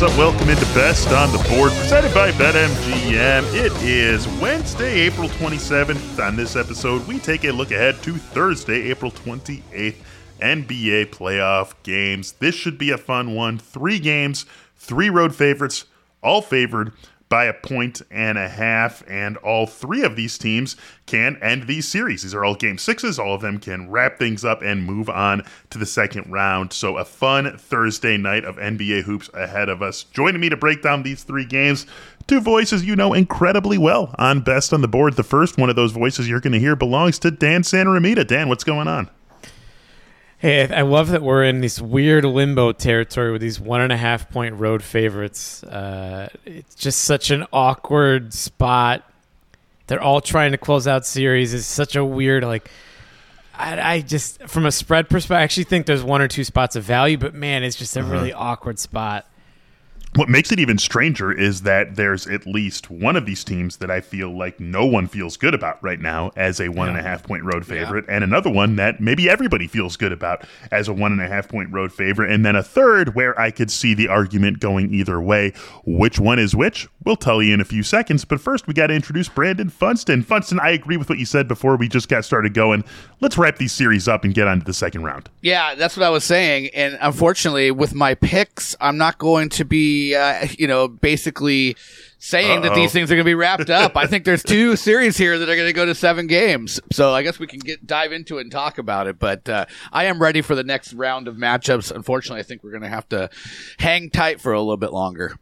What's up? Welcome into Best on the Board, presented by BetMGM. It is Wednesday, April 27th. On this episode, we take a look ahead to Thursday, April 28th, NBA playoff games. This should be a fun one. Three games, three road favorites, all favored by a point and a half, and all three of these teams can end these series. These are all game sixes. All of them can wrap things up and move on to the second round. So, a fun Thursday night of NBA hoops ahead of us. Joining me to break down these three games, two voices you know incredibly well on Best on the Board. The first one of those voices you're going to hear belongs to Dan Santaromita. Dan, what's going on? Hey, I love that we're in this weird limbo territory with these one and a half point road favorites. Uh, it's just such an awkward spot. They're all trying to close out series. It's such a weird like. I, I just from a spread perspective, I actually think there's one or two spots of value, but man, it's just a really awkward spot. What makes it even stranger is that there's at least one of these teams that I feel like no one feels good about right now as a one and a half point road favorite, and another one that maybe everybody feels good about as a one and a half point road favorite, and then a third where I could see the argument going either way. Which one is which? We'll tell you in a few seconds, but first we got to introduce Brandon Funston. Funston, I agree with what you said before we just got started going. Let's wrap these series up and get on to the second round. Yeah, that's what I was saying. And unfortunately, with my picks, I'm not going to be, uh, you know, basically saying that Uh-oh. these things are going to be wrapped up. I think there's two series here that are going to go to seven games. So I guess we can get dive into it and talk about it. But uh, I am ready for the next round of matchups. Unfortunately, I think we're going to have to hang tight for a little bit longer.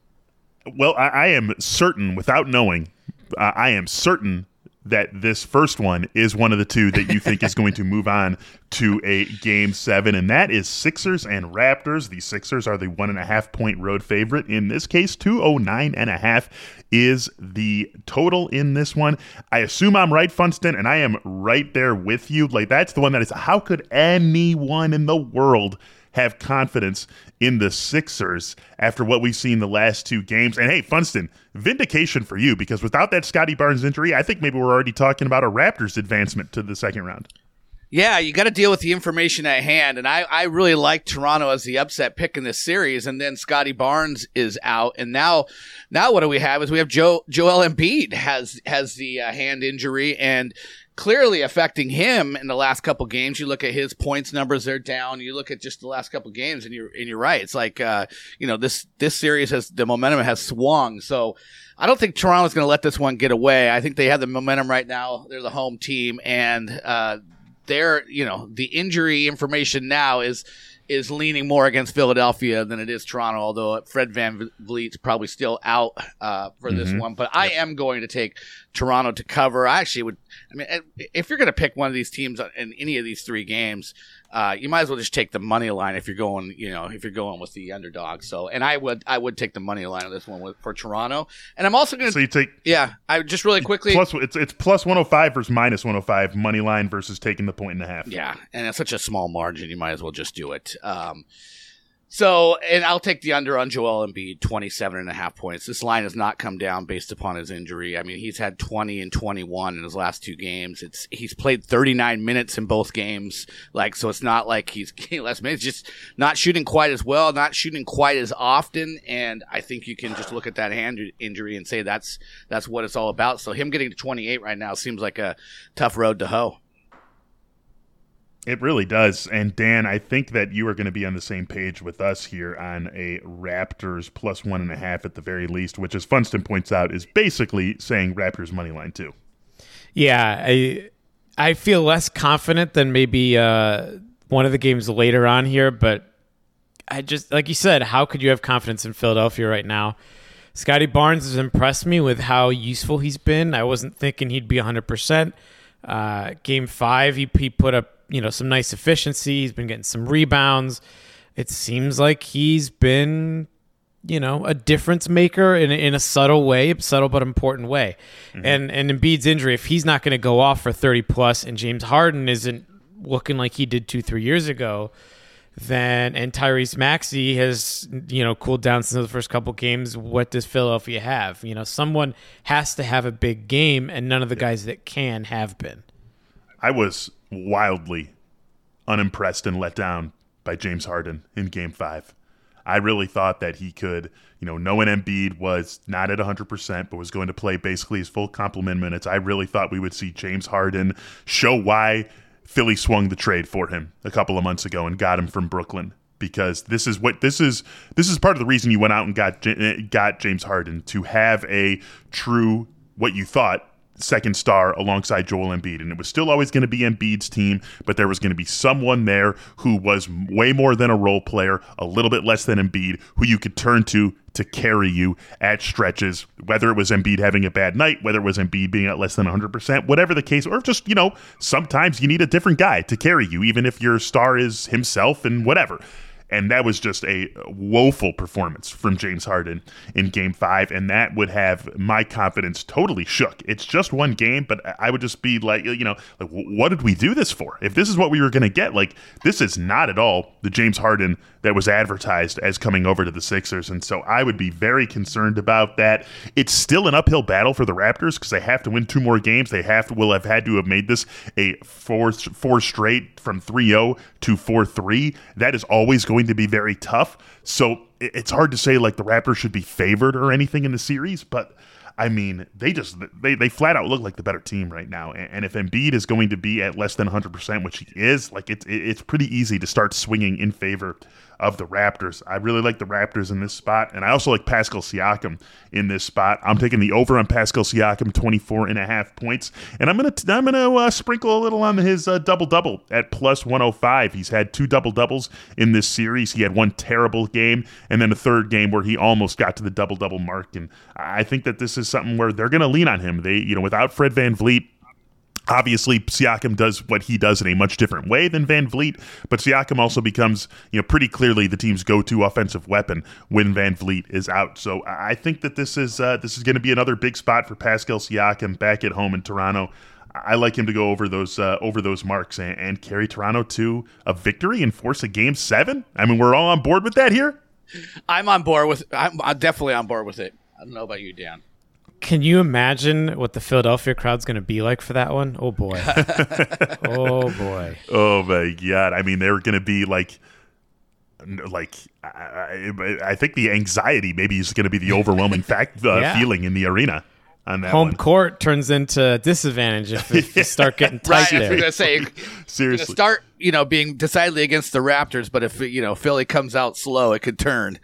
Well, I, I am certain, without knowing, uh, I am certain that this first one is one of the two that you think is going to move on to a game seven, and that is Sixers and Raptors. The Sixers are the one and a half point road favorite. In this case, 209 and a half is the total in this one. I assume I'm right, Funston, and I am right there with you. Like, that's the one that is how could anyone in the world have confidence in the Sixers after what we've seen the last two games. And hey, Funston, vindication for you because without that Scottie Barnes injury, I think maybe we're already talking about a Raptors advancement to the second round. Yeah, you got to deal with the information at hand, and I, I really like Toronto as the upset pick in this series. And then Scottie Barnes is out, and now, now what do we have? Is we have Joe Joel Embiid has has the uh, hand injury and clearly affecting him in the last couple games. You look at his points numbers; they're down. You look at just the last couple games, and you're and you're right. It's like uh, you know this this series has the momentum has swung. So I don't think Toronto's going to let this one get away. I think they have the momentum right now. They're the home team, and uh, they're you know the injury information now is is leaning more against Philadelphia than it is Toronto. Although Fred Van Vliet's probably still out uh, for this one, but I am going to take Toronto to cover. I actually would. I mean, if you're going to pick one of these teams in any of these three games, uh, you might as well just take the money line if you're going, you know, if you're going with the underdog. So, and I would, I would take the money line on this one with, for Toronto. And I'm also going to. So you take yeah, I just really quickly, plus it's it's plus 105 versus minus 105 money line versus taking the point and a half. Yeah, and it's such a small margin, you might as well just do it. Um, so, and I'll take the under on Joel Embiid, 27 and a half points. This line has not come down based upon his injury. I mean, he's had 20 and 21 in his last two games. It's he's played 39 minutes in both games. Like, so it's not like he's getting less minutes, just not shooting quite as well, not shooting quite as often. And I think you can just look at that hand injury and say that's that's what it's all about. So him getting to 28 right now seems like a tough road to hoe. It really does. And Dan, I think that you are going to be on the same page with us here on a Raptors plus one and a half at the very least, which, as Funston points out, is basically saying Raptors money line too. Yeah, I I feel less confident than maybe uh, one of the games later on here, but I just like you said, how could you have confidence in Philadelphia right now? Scottie Barnes has impressed me with how useful he's been. I wasn't thinking he'd be 100%. Uh, game five, he, he put up you know some nice efficiency. He's been getting some rebounds. It seems like he's been you know a difference maker in, in a subtle way, subtle but important way. Mm-hmm. And and Embiid's injury, if he's not going to go off for 30 plus, and James Harden isn't looking like he did two three years ago, then and Tyrese Maxey has you know cooled down since the first couple games. What does Philadelphia have? You know, someone has to have a big game, and none of the guys that can have been. I was wildly unimpressed and let down by James Harden in game five. I really thought that he could, you know, knowing Embiid was not at 100%, but was going to play basically his full complement minutes. I really thought we would see James Harden show why Philly swung the trade for him a couple of months ago and got him from Brooklyn because this is what this is this is part of the reason you went out and got eh, got James Harden to have a true what you thought second star alongside Joel Embiid. And it was still always going to be Embiid's team, but there was going to be someone there who was way more than a role player, a little bit less than Embiid, who you could turn to to carry you at stretches, whether it was Embiid having a bad night, whether it was Embiid being at less than 100%, whatever the case, or just, you know, sometimes you need a different guy to carry you, even if your star is himself and whatever. And that was just a woeful performance from James Harden in game five. And that would have my confidence totally shook. It's just one game, but I would just be like, you know, like, what did we do this for? If this is what we were going to get, like, this is not at all the James Harden that was advertised as coming over to the Sixers. And so I would be very concerned about that. It's still an uphill battle for the Raptors because they have to win two more games. They have to, will have had to have made this a four, four straight from 3 0 to 4 3. That is always going to be very tough. So it's hard to say like the Raptors should be favored or anything in the series, but I mean, they just they, they flat out look like the better team right now. And, and if Embiid is going to be at less than 100%, which he is, like it's it's pretty easy to start swinging in favor of the Raptors. I really like the Raptors in this spot, and I also like Pascal Siakam in this spot. I'm taking the over on Pascal Siakam, 24 and a half points, and I'm gonna I'm gonna uh, sprinkle a little on his uh, double double at plus 105. He's had two double doubles in this series. He had one terrible game, and then a third game where he almost got to the double double mark. And I think that this is something where they're gonna lean on him. They you know without Fred Van VanVleet Obviously, Siakam does what he does in a much different way than VanVleet, but Siakam also becomes, you know, pretty clearly the team's go-to offensive weapon when VanVleet is out. So I think that this is uh, this is going to be another big spot for Pascal Siakam back at home in Toronto. I like him to go over those uh, over those marks and, and carry Toronto to a victory and force a game seven. I mean, we're all on board with that here. I'm on board with. I'm definitely on board with it. I don't know about you, Dan. Can you imagine what the Philadelphia crowd's going to be like for that one? Oh boy. oh boy. Oh my god. I mean, they're going to be like like I, I, think the anxiety maybe is going to be the overwhelming fact uh, yeah. feeling in the arena. On that Home one. court turns into disadvantage if, if you start getting tight right, there. I was going to say, seriously, start you know being decidedly against the Raptors, but if you know Philly comes out slow, it could turn.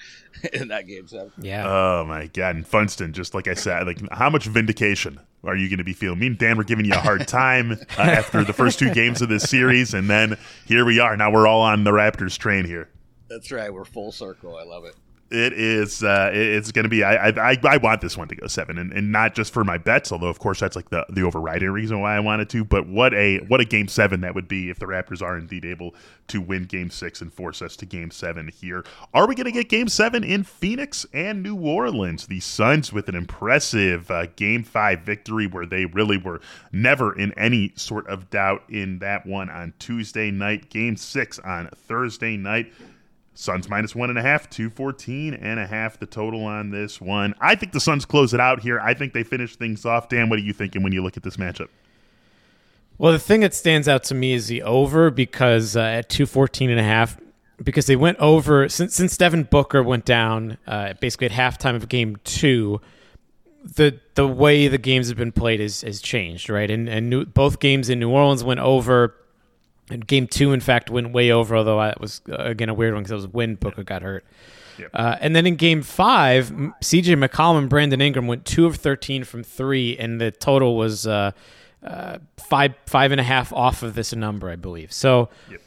in that game seven. Yeah. Oh my god! And Funston, just like I said, like how much vindication are you going to be feeling? Me and Dan were giving you a hard time uh, after the first two games of this series, and then here we are. Now we're all on the Raptors train here. That's right. We're full circle. I love it it is uh, it's going to be I, I I want this one to go seven and, and not just for my bets although of course that's like the the overriding reason why I wanted to but what a what a game seven that would be if the Raptors are indeed able to win game six and force us to game seven here. Are we going to get game seven in Phoenix and New Orleans? The Suns with an impressive uh, game five victory where they really were never in any sort of doubt in that one on Tuesday night. Game six on Thursday night Suns minus one and a half, 214 and a half the total on this one. I think the Suns close it out here. I think they finish things off. Dan, what are you thinking when you look at this matchup? Well, the thing that stands out to me is the over because uh, at 214 and a half, because they went over since since Devin Booker went down uh, basically at halftime of game two. The the way the games have been played is has changed, right? And and new, both games in New Orleans went over and game two, in fact, went way over, although it was, uh, again, a weird one because it was when Booker got hurt. Yep. Uh, and then in game five, CJ McCollum and Brandon Ingram went two of 13 from three, and the total was uh, uh, five, five and a half off of this number, I believe. So yep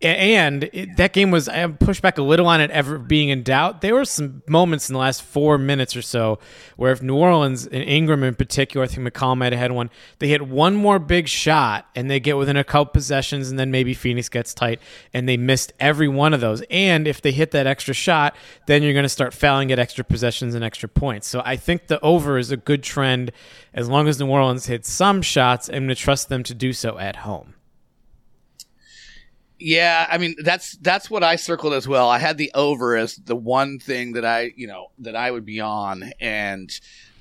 and it, that game was I pushed back a little on it ever being in doubt. There were some moments in the last four minutes or so where if New Orleans and Ingram in particular, I think McCollum might have had one. They hit one more big shot and they get within a couple possessions, and then maybe Phoenix gets tight and they missed every one of those. And if they hit that extra shot, then you're going to start fouling at extra possessions and extra points. So I think the over is a good trend as long as New Orleans hits some shots. I'm going to trust them to do so at home. Yeah, I mean that's that's what I circled as well. I had the over as the one thing that I you know that I would be on, and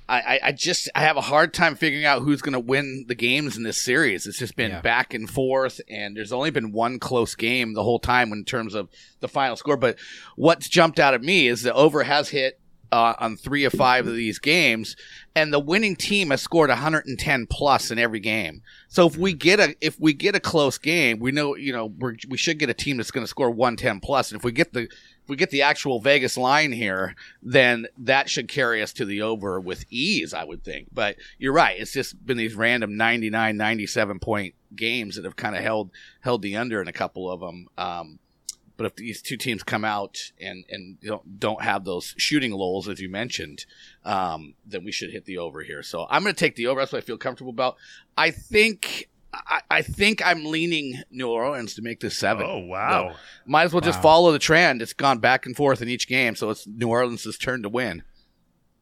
I, I just I have a hard time figuring out who's going to win the games in this series. It's just been Yeah. back and forth, and there's only been one close game the whole time in terms of the final score. But what's jumped out at me is the over has hit uh, on three of five of these games, and the winning team has scored 110 plus in every game. So if we get a if we get a close game, we know you know we're, we should get a team that's going to score 110 plus. plus, and if we get the if we get the actual Vegas line here, then that should carry us to the over with ease, I would think. But you're right; it's just been these random 99, 97 point games that have kind of held held the under in a couple of them. Um, but if these two teams come out and and don't don't have those shooting lulls as you mentioned, um, then we should hit the over here. So I'm going to take the over. That's what I feel comfortable about. I think. I, I think I'm leaning New Orleans to make this seven. Oh wow! Might as well just Wow. follow the trend. It's gone back and forth in each game, so it's New Orleans' turn to win.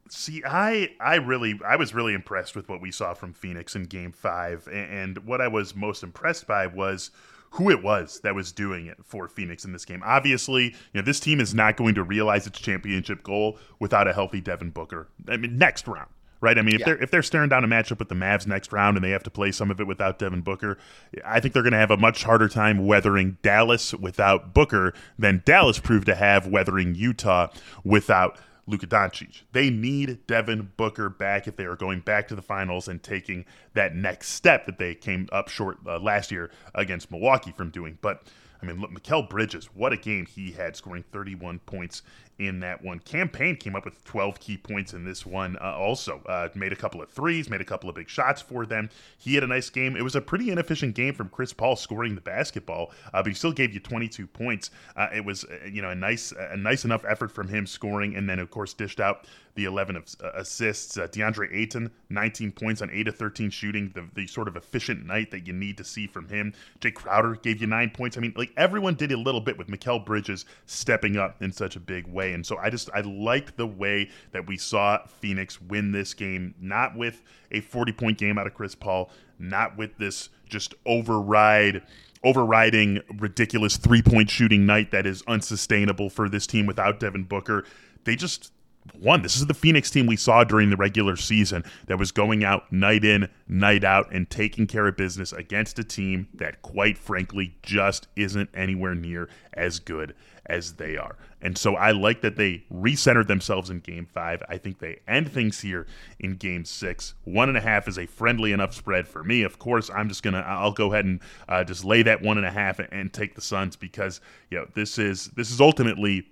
See, I I really I was really impressed with what we saw from Phoenix in Game Five, a- and what I was most impressed by was who it was that was doing it for Phoenix in this game. Obviously, you know this team is not going to realize its championship goal without a healthy Devin Booker. I mean, next round, right? I mean, if Yeah. they're if they're staring down a matchup with the Mavs next round and they have to play some of it without Devin Booker, I think they're going to have a much harder time weathering Dallas without Booker than Dallas proved to have weathering Utah without Luka Doncic. They need Devin Booker back if they are going back to the finals and taking that next step that they came up short uh, last year against Milwaukee from doing. But I mean, look, Mikal Bridges, what a game he had, scoring 31 points in that one. Cam Payne came up with 12 key points in this one. Uh, also, uh, made a couple of threes, made a couple of big shots for them. He had a nice game. It was a pretty inefficient game from Chris Paul scoring the basketball, uh, but he still gave you 22 points. Uh, it was, uh, you know, a nice, a nice enough effort from him scoring, and then of course dished out the 11 of, uh, assists. Uh, DeAndre Ayton, 19 points on 8 of 13 shooting, the, the sort of efficient night that you need to see from him. Jae Crowder gave you nine points. I mean, like everyone did a little bit with Mikal Bridges stepping up in such a big way. And so I just, I liked the way that we saw Phoenix win this game, not with a 40 point game out of Chris Paul, not with this just override overriding ridiculous three point shooting night that is unsustainable for this team without Devin Booker. They just won. This is the Phoenix team we saw during the regular season that was going out night in, night out, and taking care of business against a team that, quite frankly, just isn't anywhere near as good as they are. And so I like that they recentered themselves in game five. I think they end things here in game six. One and a half is a friendly enough spread for me. Of course, I'm just going to, I'll go ahead and uh, just lay that one and a half and, and take the Suns because, you know, this is, this is ultimately,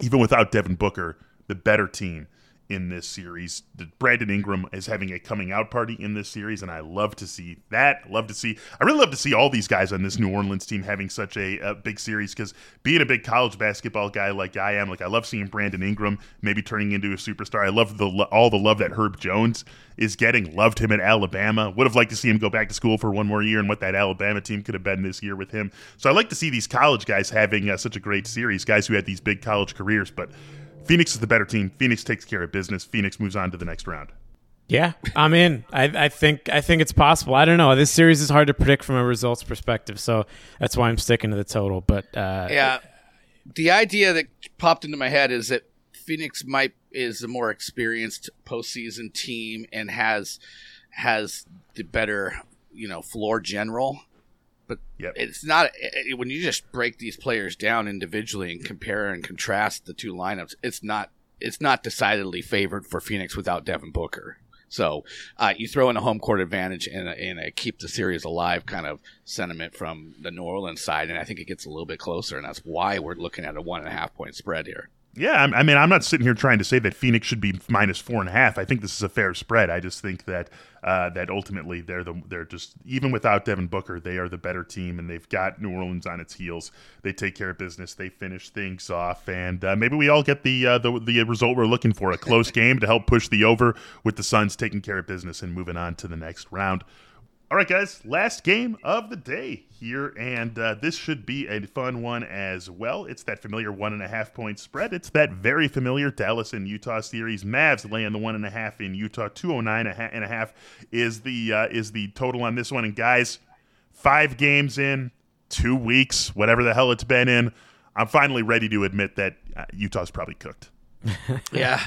even without Devin Booker, the better team in this series. Brandon Ingram is having a coming out party in this series, and I love to see that. Love to see. I really love to see all these guys on this New Orleans team having such a, a big series because being a big college basketball guy like I am, like I love seeing Brandon Ingram maybe turning into a superstar. I love the all the love that Herb Jones is getting. Loved him at Alabama. Would have liked to see him go back to school for one more year and what that Alabama team could have been this year with him. So I like to see these college guys having uh, such a great series, guys who had these big college careers, but. Phoenix is the better team. Phoenix takes care of business. Phoenix moves on to the next round. Yeah, I'm in. I, I think I think it's possible. I don't know. This series is hard to predict from a results perspective, so that's why I'm sticking to the total. But uh, Yeah, the idea that popped into my head is that Phoenix might is a more experienced postseason team and has has the better you know floor general. But Yep. it's not it, when you just break these players down individually and compare and contrast the two lineups. It's not it's not decidedly favored for Phoenix without Devin Booker. So uh, you throw in a home court advantage and a, and a keep the series alive kind of sentiment from the New Orleans side, and I think it gets a little bit closer, and that's why we're looking at a one and a half point spread here. Yeah, I mean, I'm not sitting here trying to say that Phoenix should be minus four and a half. I think this is a fair spread. I just think that uh, that ultimately they're the they're just even without Devin Booker, they are the better team, and they've got New Orleans on its heels. They take care of business. They finish things off, and uh, maybe we all get the, uh, the the result we're looking for: a close game to help push the over, with the Suns taking care of business and moving on to the next round. All right, guys, last game of the day here, and uh, this should be a fun one as well. It's that familiar one and a half point spread. It's that very familiar Dallas and Utah series. Mavs laying the one and a half in Utah. Two hundred nine and a half is the uh, is the total on this one. And guys, five games in, two weeks, whatever the hell it's been in, I'm finally ready to admit that uh, Utah's probably cooked. yeah,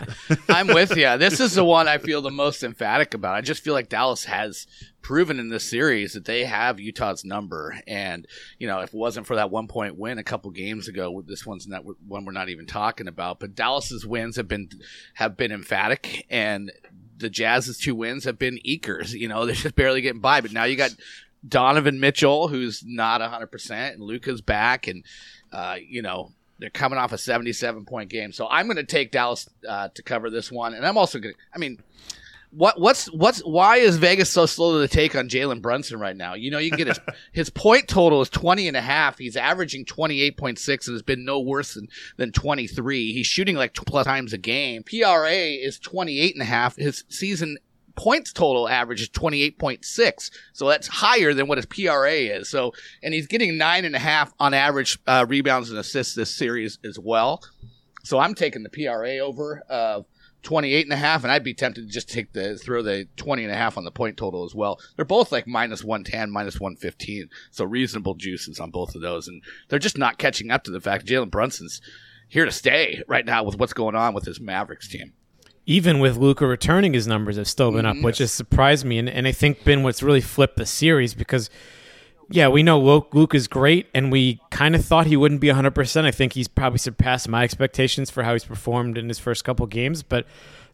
I'm with you. This is the one I feel the most emphatic about. I just feel like Dallas has proven in this series that they have Utah's number. And, you know, if it wasn't for that one point win a couple games ago, this one's not one we're not even talking about. But Dallas's wins have been have been emphatic and the Jazz's two wins have been ekers. You know, they're just barely getting by. But now you got Donovan Mitchell, who's not 100%, and Luka's back. And, uh, you know, they're coming off a 77 point game. So I'm going to take Dallas uh, to cover this one. And I'm also going to, I mean, what what's what's why is Vegas so slow to take on Jalen Brunson right now? You know, you can get his his point total is 20 and a half. He's averaging 28.6 and has been no worse than, than 23. He's shooting like plus times a game. PRA is 28 and a half. His season points total average is 28.6. So that's higher than what his PRA is. So, and he's getting nine and a half on average uh, rebounds and assists this series as well. So I'm taking the PRA over uh, 28 and a half, and I'd be tempted to just take the throw the 20 and a half on the point total as well. They're both like minus 110, minus 115. So reasonable juices on both of those. And they're just not catching up to the fact Jalen Brunson's here to stay right now with what's going on with his Mavericks team even with Luka returning, his numbers have still been up, which has surprised me, and, and I think been what's really flipped the series because, yeah, we know Luke is great, and we kind of thought he wouldn't be 100%. I think he's probably surpassed my expectations for how he's performed in his first couple games, but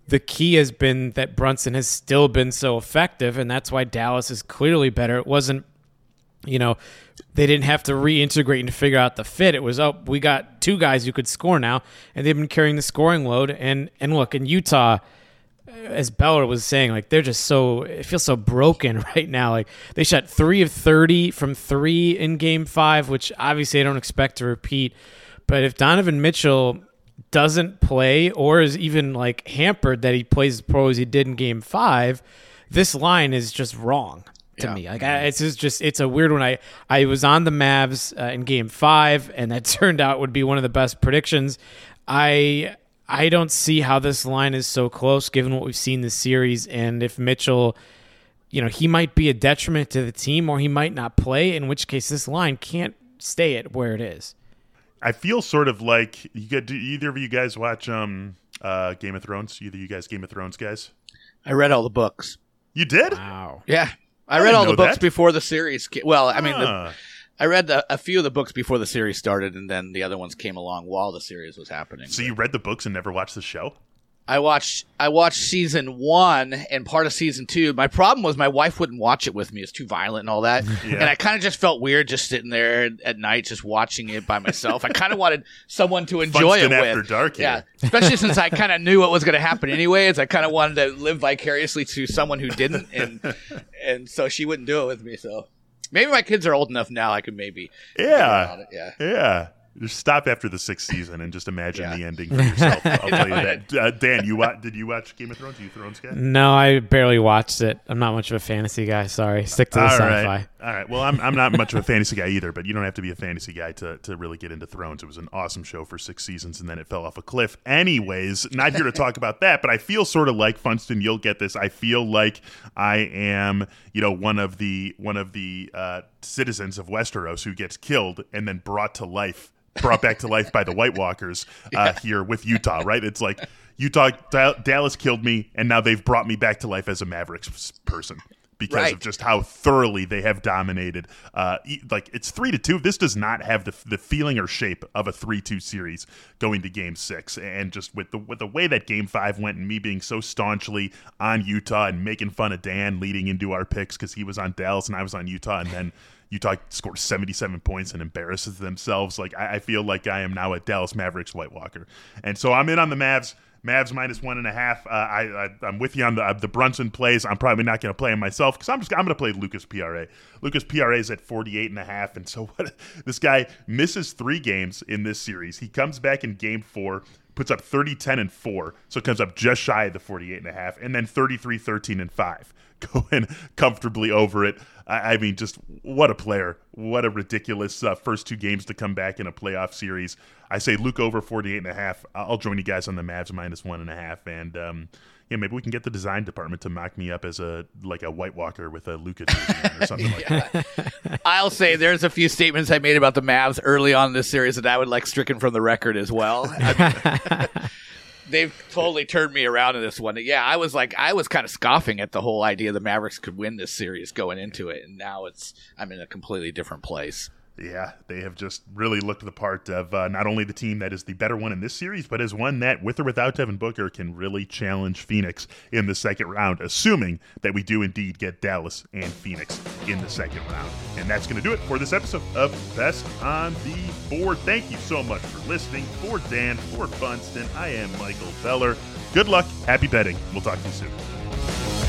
the key has been that Brunson has still been so effective, and that's why Dallas is clearly better. It wasn't, you know, they didn't have to reintegrate and figure out the fit. It was oh, we got two guys who could score now, and they've been carrying the scoring load. And and look in Utah, uh, as Beller was saying, like they're just so it feels so broken right now. Like they shot three of thirty from three in Game Five, which obviously I don't expect to repeat. But if Donovan Mitchell doesn't play or is even like hampered that he plays as pro as he did in Game Five, this line is just wrong to yeah. me. Like I, it's just it's a weird one. I I was on the Mavs uh, in Game Five, and that turned out would be one of the best predictions. I I don't see how this line is so close, given what we've seen this series, and if Mitchell. You know, he might be a detriment to the team or he might not play, in which case this line can't stay at where it is. I feel sort of like you get do either of you guys watch um uh Game of Thrones? Either you guys Game of Thrones guys? I read all the books. You did? Wow. Yeah. I, I read all the books that. before the series. Well, I mean, the, ah. I read the, a few of the books before the series started, and then the other ones came along while the series was happening. So you read the books and never watched the show? I watched I watched season one and part of season two. My problem was my wife wouldn't watch it with me; it's too violent and all that. Yeah. And I kind of just felt weird just sitting there at night, just watching it by myself. I kind of wanted someone to enjoy Funston it after with. dark. Yeah, especially since I kind of knew what was going to happen anyways. I kind of wanted to live vicariously to someone who didn't, and and so she wouldn't do it with me. So maybe my kids are old enough now. I could maybe yeah yeah yeah. Just stop after the sixth season and just imagine yeah. the ending for yourself. I'll tell you that. Uh, Dan, you wa- did you watch Game of Thrones? Are you Thrones guy? No, I barely watched it. I'm not much of a fantasy guy. Sorry, stick to the All sci-fi. Right. All right. Well, I'm, I'm not much of a fantasy guy either, but you don't have to be a fantasy guy to, to really get into Thrones. It was an awesome show for six seasons, and then it fell off a cliff. Anyways, not here to talk about that, but I feel sort of like Funston. You'll get this. I feel like I am, you know, one of the one of the uh, citizens of Westeros who gets killed and then brought to life brought back to life by the White Walkers uh, yeah. here with Utah, right? It's like Utah, D- Dallas killed me, and now they've brought me back to life as a Mavericks person because right. of just how thoroughly they have dominated. Uh, like it's three to two. This does not have the the feeling or shape of a three two series going to Game Six, and just with the with the way that Game Five went, and me being so staunchly on Utah and making fun of Dan leading into our picks because he was on Dallas and I was on Utah, and then Utah scores 77 points and embarrasses themselves. Like I, I, feel like I am now a Dallas Mavericks White Walker, and so I'm in on the Mavs. Mavs minus one and a half. Uh, I, I am with you on the uh, the Brunson plays. I'm probably not going to play him myself because I'm just I'm going to play Luka's PRA. Luka's PRA is at 48 and a half, and so what? This guy misses three games in this series. He comes back in game four, puts up 30, 10, and 4. So it comes up just shy of the 48 and a half, and then 33, 13, and 5. Going comfortably over it. I, I mean, just what a player. What a ridiculous uh, first two games to come back in a playoff series. I say Luke over 48 and a half. I'll join you guys on the Mavs minus one and a half. And, um, yeah, maybe we can get the design department to mock me up as a like a White Walker with a Luka or something like that. I'll say there's a few statements I made about the Mavs early on in this series that I would like stricken from the record as well. they've totally turned me around in this one. Yeah, I was like, I was kind of scoffing at the whole idea the Mavericks could win this series going into it, and now it's I'm in a completely different place. Yeah, they have just really looked the part of uh, not only the team that is the better one in this series, but as one that, with or without Devin Booker, can really challenge Phoenix in the second round, assuming that we do indeed get Dallas and Phoenix in the second round. And that's going to do it for this episode of Best on the Board. Thank you so much for listening. For Dan, for Funston, I am Michael Beller. Good luck, happy betting. We'll talk to you soon.